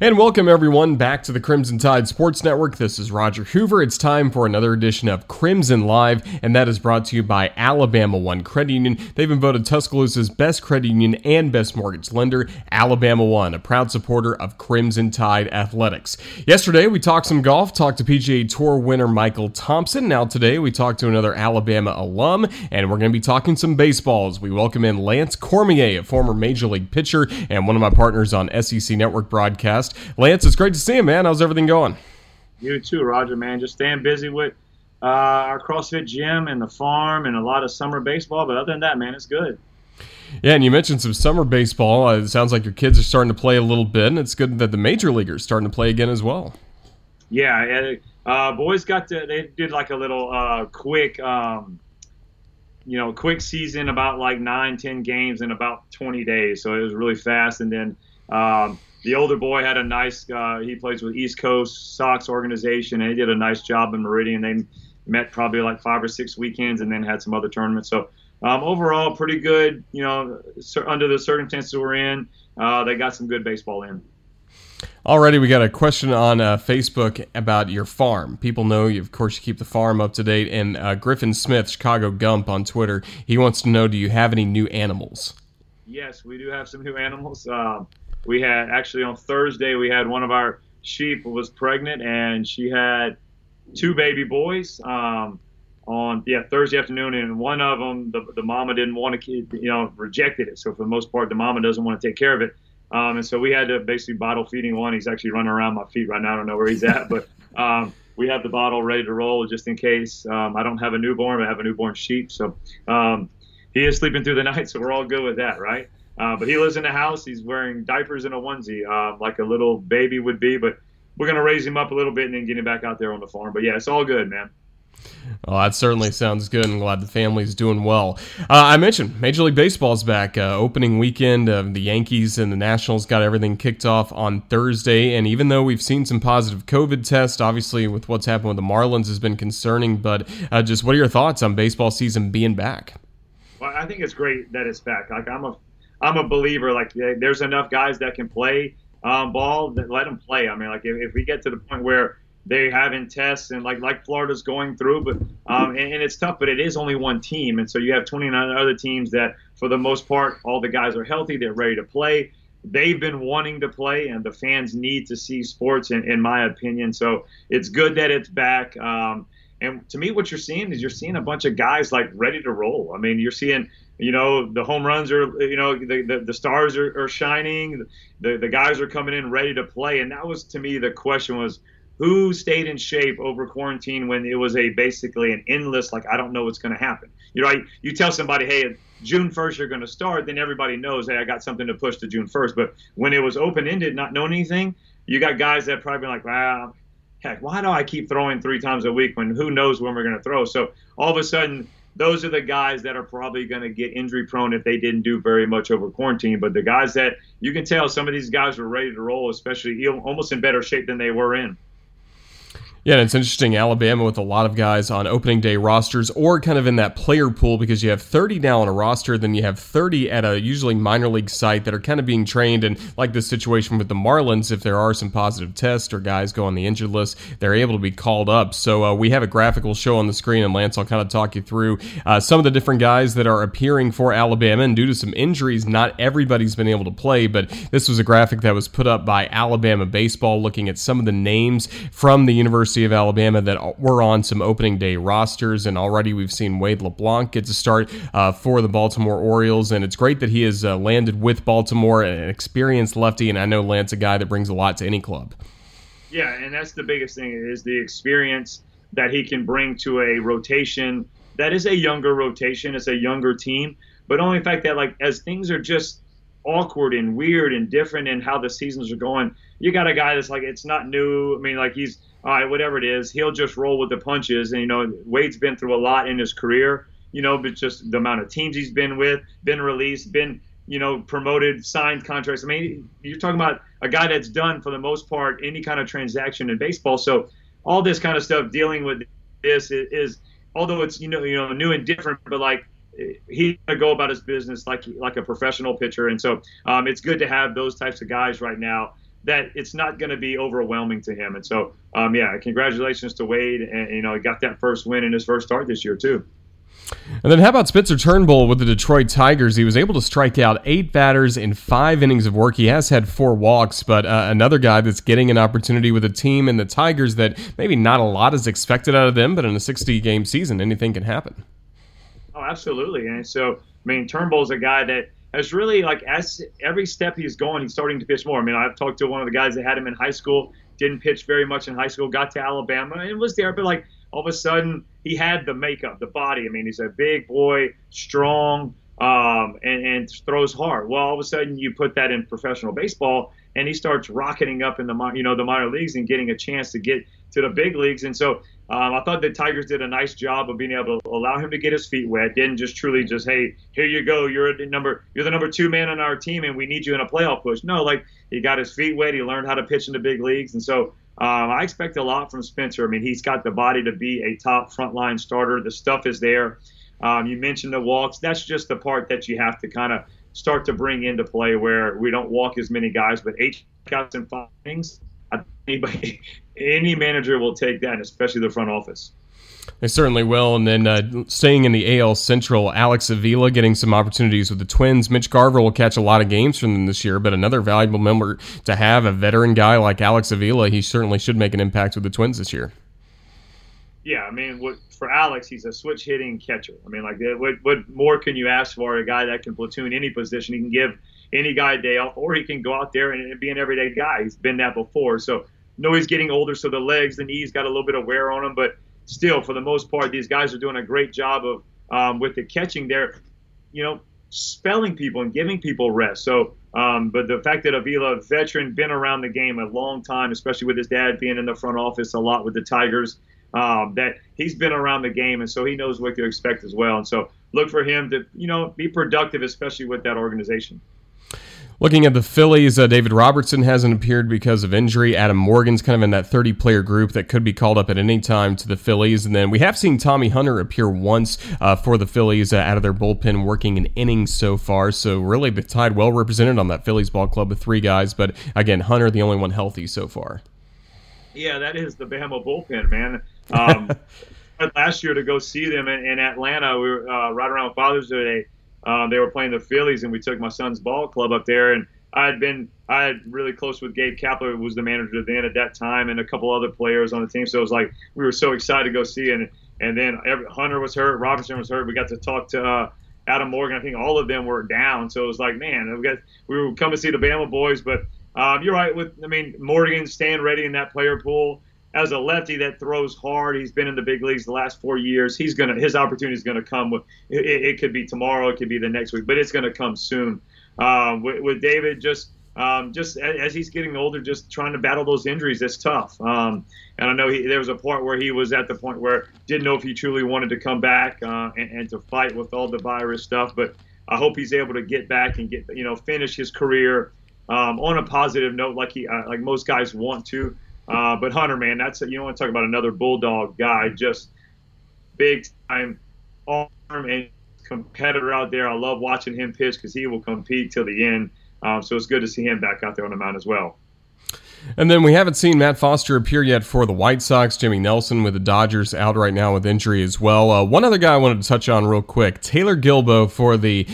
And welcome everyone back to the Crimson Tide Sports Network. This is Roger Hoover. It's time for another edition of Crimson Live, and that is brought to you by Alabama One Credit Union. They've been voted Tuscaloosa's best credit union and best mortgage lender. Alabama One, a proud supporter of Crimson Tide athletics. Yesterday we talked some golf, talked to PGA Tour winner Michael Thompson. Now today we talked to another Alabama alum, and we're going to be talking some baseball as we welcome in Lance Cormier, a former Major League pitcher and one of my partners on SEC Network broadcast podcast. Lance, it's great to see you, man. How's everything going? You too, Roger, man. Just staying busy with uh, our CrossFit gym and the farm and a lot of summer baseball. But other than that, man, it's good. Yeah, and you mentioned some summer baseball. Uh, it sounds like your kids are starting to play a little bit, and it's good that the major leaguers starting to play again as well. Yeah, uh, boys got to they did like a little uh, quick, um, you know, quick season about like nine, ten games in about 20 days. So it was really fast, and then. Um, the older boy had a nice. Uh, he plays with East Coast Sox organization, and he did a nice job in Meridian. They met probably like five or six weekends, and then had some other tournaments. So um, overall, pretty good. You know, under the circumstances we're in, uh, they got some good baseball in. Already, we got a question on uh, Facebook about your farm. People know you, of course, you keep the farm up to date. And uh, Griffin Smith, Chicago Gump on Twitter, he wants to know: Do you have any new animals? Yes, we do have some new animals. Um, we had actually on Thursday we had one of our sheep was pregnant and she had two baby boys um, on yeah Thursday afternoon and one of them the, the mama didn't want to you know rejected it. So for the most part the mama doesn't want to take care of it. Um, and so we had to basically bottle feeding one. He's actually running around my feet right now. I don't know where he's at but um, we have the bottle ready to roll just in case um, I don't have a newborn I have a newborn sheep. So um, he is sleeping through the night so we're all good with that right uh, but he lives in the house. He's wearing diapers and a onesie, uh, like a little baby would be. But we're gonna raise him up a little bit and then get him back out there on the farm. But yeah, it's all good, man. Well, that certainly sounds good. I'm glad the family's doing well. Uh, I mentioned Major League Baseball's back. Uh, opening weekend, uh, the Yankees and the Nationals got everything kicked off on Thursday. And even though we've seen some positive COVID tests, obviously with what's happened with the Marlins has been concerning. But uh, just what are your thoughts on baseball season being back? Well, I think it's great that it's back. Like I'm a I'm a believer. Like there's enough guys that can play um, ball let them play. I mean, like if, if we get to the point where they having tests and like like Florida's going through, but um, and, and, it's tough. But it is only one team, and so you have 29 other teams that, for the most part, all the guys are healthy. They're ready to play. They've been wanting to play, and the fans need to see sports, in, in my opinion. So it's good that it's back. Um, and to me, what you're seeing is you're seeing a bunch of guys like ready to roll. I mean, you're seeing you know the home runs are you know the, the, the stars are, are shining. The, the guys are coming in ready to play. And that was to me the question was who stayed in shape over quarantine when it was a basically an endless like i don't know what's going to happen. You know I, you tell somebody hey june 1st you're going to start then everybody knows hey i got something to push to june 1st but when it was open ended not knowing anything you got guys that probably like wow heck why do i keep throwing three times a week when who knows when we're going to throw so all of a sudden those are the guys that are probably going to get injury prone if they didn't do very much over quarantine. But the guys that you can tell some of these guys were ready to roll, especially almost in better shape than they were in. Yeah, and it's interesting. Alabama with a lot of guys on opening day rosters or kind of in that player pool because you have 30 now on a roster, then you have 30 at a usually minor league site that are kind of being trained. And like this situation with the Marlins, if there are some positive tests or guys go on the injured list, they're able to be called up. So uh, we have a graphical show on the screen, and Lance, I'll kind of talk you through uh, some of the different guys that are appearing for Alabama. And due to some injuries, not everybody's been able to play, but this was a graphic that was put up by Alabama Baseball looking at some of the names from the University University of Alabama that were on some opening day rosters, and already we've seen Wade LeBlanc get to start uh, for the Baltimore Orioles, and it's great that he has uh, landed with Baltimore, an experienced lefty, and I know Lance a guy that brings a lot to any club. Yeah, and that's the biggest thing is the experience that he can bring to a rotation that is a younger rotation, it's a younger team, but only fact that like as things are just awkward and weird and different in how the seasons are going, you got a guy that's like it's not new. I mean, like he's all right, whatever it is, he'll just roll with the punches. And you know, Wade's been through a lot in his career. You know, but just the amount of teams he's been with, been released, been you know promoted, signed contracts. I mean, you're talking about a guy that's done for the most part any kind of transaction in baseball. So all this kind of stuff, dealing with this is, is although it's you know you know new and different, but like he's gonna go about his business like like a professional pitcher, and so um, it's good to have those types of guys right now that it's not going to be overwhelming to him. And so, um, yeah, congratulations to Wade, and you know, he got that first win in his first start this year too. And then how about Spencer Turnbull with the Detroit Tigers? He was able to strike out eight batters in five innings of work. He has had four walks, but uh, another guy that's getting an opportunity with a team in the Tigers that maybe not a lot is expected out of them, but in a 60 game season, anything can happen. Oh, absolutely. And so, I mean, Turnbull's a guy that has really, like, as every step he's going, he's starting to pitch more. I mean, I've talked to one of the guys that had him in high school, didn't pitch very much in high school, got to Alabama, and was there, but like, all of a sudden he had the makeup, the body. I mean, he's a big boy, strong, um, and, and throws hard. Well, all of a sudden you put that in professional baseball, and he starts rocketing up in the you know the minor leagues and getting a chance to get to the big leagues. And so um, I thought the Tigers did a nice job of being able to allow him to get his feet wet. Didn't just truly just hey here you go you're the number you're the number two man on our team and we need you in a playoff push. No, like he got his feet wet. He learned how to pitch in the big leagues, and so um, I expect a lot from Spencer. I mean, he's got the body to be a top frontline starter. The stuff is there. Um, you mentioned the walks. That's just the part that you have to kind of start to bring into play where we don't walk as many guys, but eight cuts and five innings. Anybody, any manager will take that, especially the front office. They certainly will. And then uh, staying in the AL Central, Alex Avila getting some opportunities with the Twins. Mitch Garver will catch a lot of games from them this year, but another valuable member to have, a veteran guy like Alex Avila, he certainly should make an impact with the Twins this year. Yeah, I mean, what, for Alex, he's a switch hitting catcher. I mean, like, what, what more can you ask for a guy that can platoon any position? He can give any guy day off, or he can go out there and be an everyday guy. He's been that before. So, know he's getting older, so the legs, the knees got a little bit of wear on him, but still, for the most part, these guys are doing a great job of um, with the catching. They're, you know, spelling people and giving people rest. So, um, but the fact that Avila, veteran, been around the game a long time, especially with his dad being in the front office a lot with the Tigers, um, that he's been around the game, and so he knows what to expect as well. And so, look for him to, you know, be productive, especially with that organization. Looking at the Phillies, uh, David Robertson hasn't appeared because of injury. Adam Morgan's kind of in that 30 player group that could be called up at any time to the Phillies. And then we have seen Tommy Hunter appear once uh, for the Phillies uh, out of their bullpen, working an inning so far. So really, the Tide well represented on that Phillies ball club with three guys. But again, Hunter, the only one healthy so far. Yeah, that is the Bama bullpen, man. Um, last year to go see them in, in Atlanta, we were uh, right around Father's Day um, they were playing the Phillies, and we took my son's ball club up there. And I had been I had really close with Gabe Kapler, who was the manager then at that time, and a couple other players on the team. So it was like we were so excited to go see. And and then every, Hunter was hurt, Robertson was hurt. We got to talk to uh, Adam Morgan. I think all of them were down. So it was like, man, we got we were coming to see the Bama boys, but um, you're right. With I mean Morgan staying ready in that player pool as a lefty that throws hard, he's been in the big leagues the last four years. He's gonna his opportunity is gonna come. With it, it could be tomorrow, it could be the next week, but it's gonna come soon. Um, with, with, David, just um, just as he's getting older, just trying to battle those injuries, it's tough. Um, and I know he, there was a point where he was at the point where didn't know if he truly wanted to come back uh, and, and to fight with all the virus stuff. But I hope he's able to get back and get you know finish his career um, on a positive note, like he uh, like most guys want to. Uh, but Hunter, man, that's a, you don't want to talk about another bulldog guy, just big time arm and competitor out there. I love watching him pitch because he will compete till the end. Um, so it's good to see him back out there on the mound as well. And then we haven't seen Matt Foster appear yet for the White Sox. Jimmy Nelson with the Dodgers out right now with injury as well. Uh, one other guy I wanted to touch on real quick: Taylor Guilbeau for the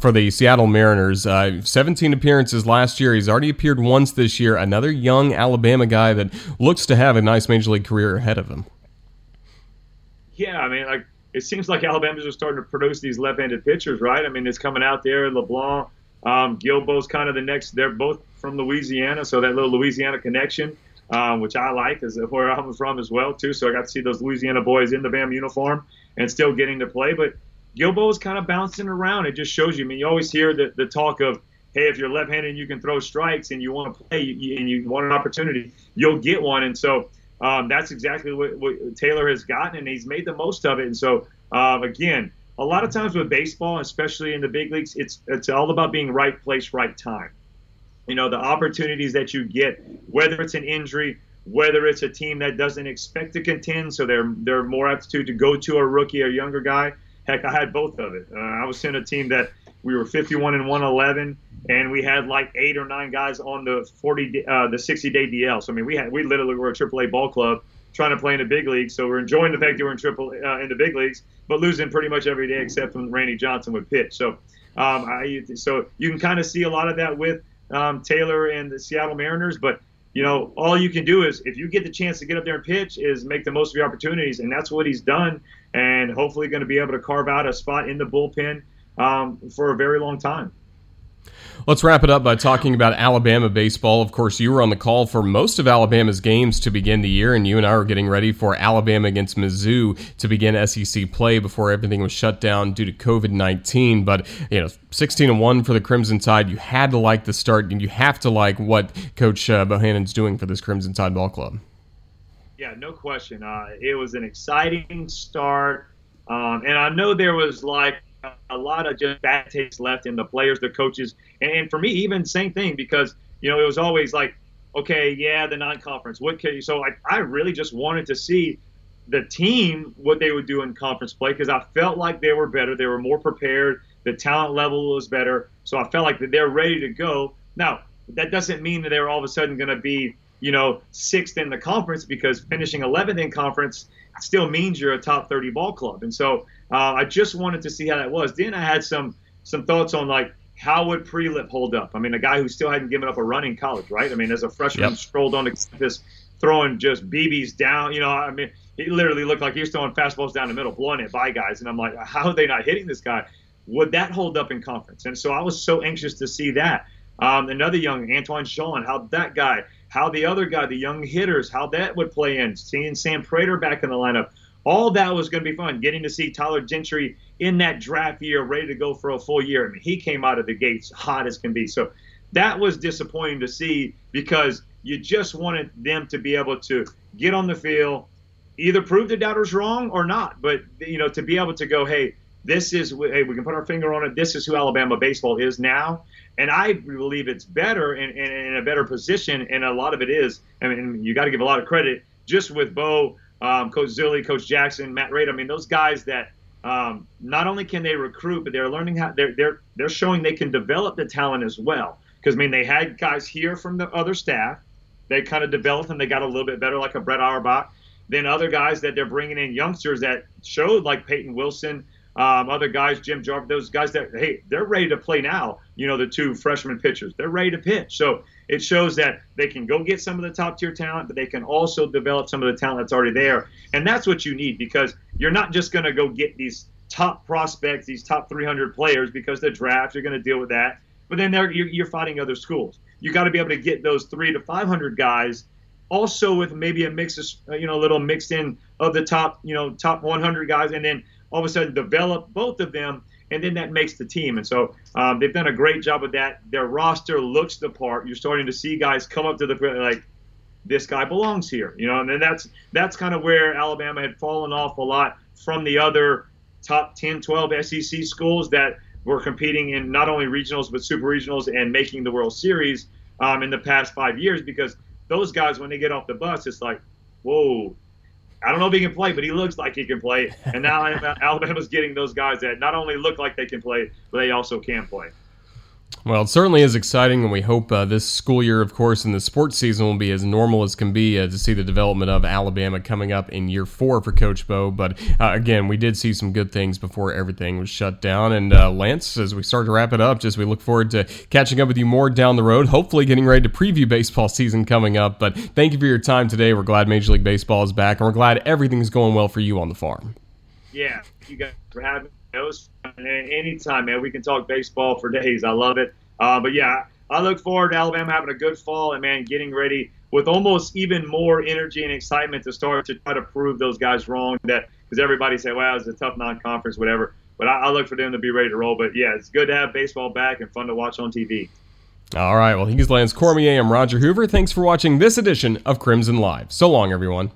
for the Seattle Mariners. Uh, 17 appearances last year. He's already appeared once this year. Another young Alabama guy that looks to have a nice major league career ahead of him. Yeah, I mean, like it seems like Alabama's are starting to produce these left-handed pitchers, right? I mean, it's coming out there. LeBlanc, um, Guilbeau's kind of the next. They're both from Louisiana, so that little Louisiana connection, um, which I like, is where I'm from as well too. So I got to see those Louisiana boys in the BAM uniform and still getting to play. But Guilbeau is kind of bouncing around. It just shows you. I mean, you always hear the, the talk of, hey, if you're left-handed and you can throw strikes and you want to play you, and you want an opportunity, you'll get one. And so um, that's exactly what, what, Taylor has gotten, and he's made the most of it. And so um, again a lot of times with baseball, especially in the big leagues, it's it's all about being right place, right time. You know, the opportunities that you get, whether it's an injury, whether it's a team that doesn't expect to contend, so they're they're more aptitude to go to a rookie or younger guy. Heck, I had both of it. Uh, I was in a team that we were 51 and 111, and we had like eight or nine guys on the 40, uh, the 60 day DL. So I mean, we had we literally were a AAA ball club trying to play in the big leagues. So we're enjoying the fact that we're in triple uh, in the big leagues, but losing pretty much every day except when Randy Johnson would pitch. So um, I, so you can kind of see a lot of that with um, Taylor and the Seattle Mariners, but you know, all you can do is if you get the chance to get up there and pitch, is make the most of your opportunities, and that's what he's done. And hopefully, going to be able to carve out a spot in the bullpen um, for a very long time. Let's wrap it up by talking about Alabama baseball. Of course, you were on the call for most of Alabama's games to begin the year, and you and I were getting ready for Alabama against Mizzou to begin SEC play before everything was shut down due to COVID 19. But, you know, 16 and 1 for the Crimson Tide. You had to like the start, and you have to like what Coach uh, Bohannon's doing for this Crimson Tide ball club. Yeah, no question. Uh, it was an exciting start. Um, and I know there was like a lot of just bad taste left in the players, the coaches, and for me, even same thing because you know it was always like, okay, yeah, the non-conference. What can you? So I, I really just wanted to see the team what they would do in conference play because I felt like they were better, they were more prepared, the talent level was better, so I felt like that they're ready to go. Now that doesn't mean that they're all of a sudden going to be you know sixth in the conference because finishing 11th in conference still means you're a top 30 ball club, and so uh, I just wanted to see how that was. Then I had some some thoughts on like how would Prielipp hold up? I mean, a guy who still hadn't given up a run in college, right? I mean, as a freshman, yep. strolled on the campus throwing just BBs down. You know, I mean, he literally looked like he was throwing fastballs down the middle, blowing it by guys. And I'm like, how are they not hitting this guy? Would that hold up in conference? And so I was so anxious to see that. Um, another young Antoine Jean, how that guy, how the other guy, the young hitters, how that would play in. Seeing Sam Praytor back in the lineup all that was going to be fun. Getting to see Tyler Gentry in that draft year, ready to go for a full year. I mean, he came out of the gates hot as can be. So that was disappointing to see because you just wanted them to be able to get on the field, either prove the doubters wrong or not. But you know, to be able to go, hey, this is hey, we can put our finger on it. This is who Alabama baseball is now. And I believe it's better and in a better position, and a lot of it is. I mean, you got to give a lot of credit just with Bo um, Coach Zulli, Coach Jackson, Matt Reida. I mean, those guys that um, not only can they recruit, but they're learning how they're they're they're showing they can develop the talent as well. Because I mean, they had guys here from the other staff. They kind of developed and they got a little bit better, like a Brett Auerbach. Then other guys that they're bringing in, youngsters that showed like Peyton Wilson, um, other guys, Jim Jarvis, those guys that hey, they're ready to play now. You know, the two freshman pitchers, they're ready to pitch. So it shows that they can go get some of the top tier talent, but they can also develop some of the talent that's already there. And that's what you need because you're not just going to go get these top prospects, these top 300 players because the draft, you're going to deal with that. But then you're, you're fighting other schools. You got to be able to get those three to 500 guys also with maybe a mix of, uh, you know, a little mixed in of the top, you know, top 100 guys, and then all of a sudden develop both of them and then that makes the team. And so um, they've done a great job with that. Their roster looks the part. You're starting to see guys come up to the like this guy belongs here, you know, and then that's that's kind of where Alabama had fallen off a lot from the other top 10, 12 SEC schools that were competing in not only regionals but super regionals and making the World Series um, in the past five years because those guys when they get off the bus, it's like, whoa, I don't know if he can play, but he looks like he can play. And now Alabama's getting those guys that not only look like they can play, but they also can play. Well, it certainly is exciting, and we hope uh, this school year, of course, and the sports season will be as normal as can be uh, to see the development of Alabama coming up in year four for Coach Bo. But uh, again, we did see some good things before everything was shut down. And uh, Lance, as we start to wrap it up, just we look forward to catching up with you more down the road, hopefully getting ready to preview baseball season coming up. But thank you for your time today. We're glad Major League Baseball is back, and we're glad everything's going well for you on the farm. Yeah, you guys for having me. Anytime, man. We can talk baseball for days. I love it. Uh, but yeah, I look forward to Alabama having a good fall and man, getting ready with almost even more energy and excitement to start to try to prove those guys wrong. That because everybody say, "Wow, it's a tough non-conference, whatever." But I, I look for them to be ready to roll. But yeah, it's good to have baseball back and fun to watch on TV. All right. Well, he's Lance Cormier. I'm Roger Hoover. Thanks for watching this edition of Crimson Live. So long, everyone.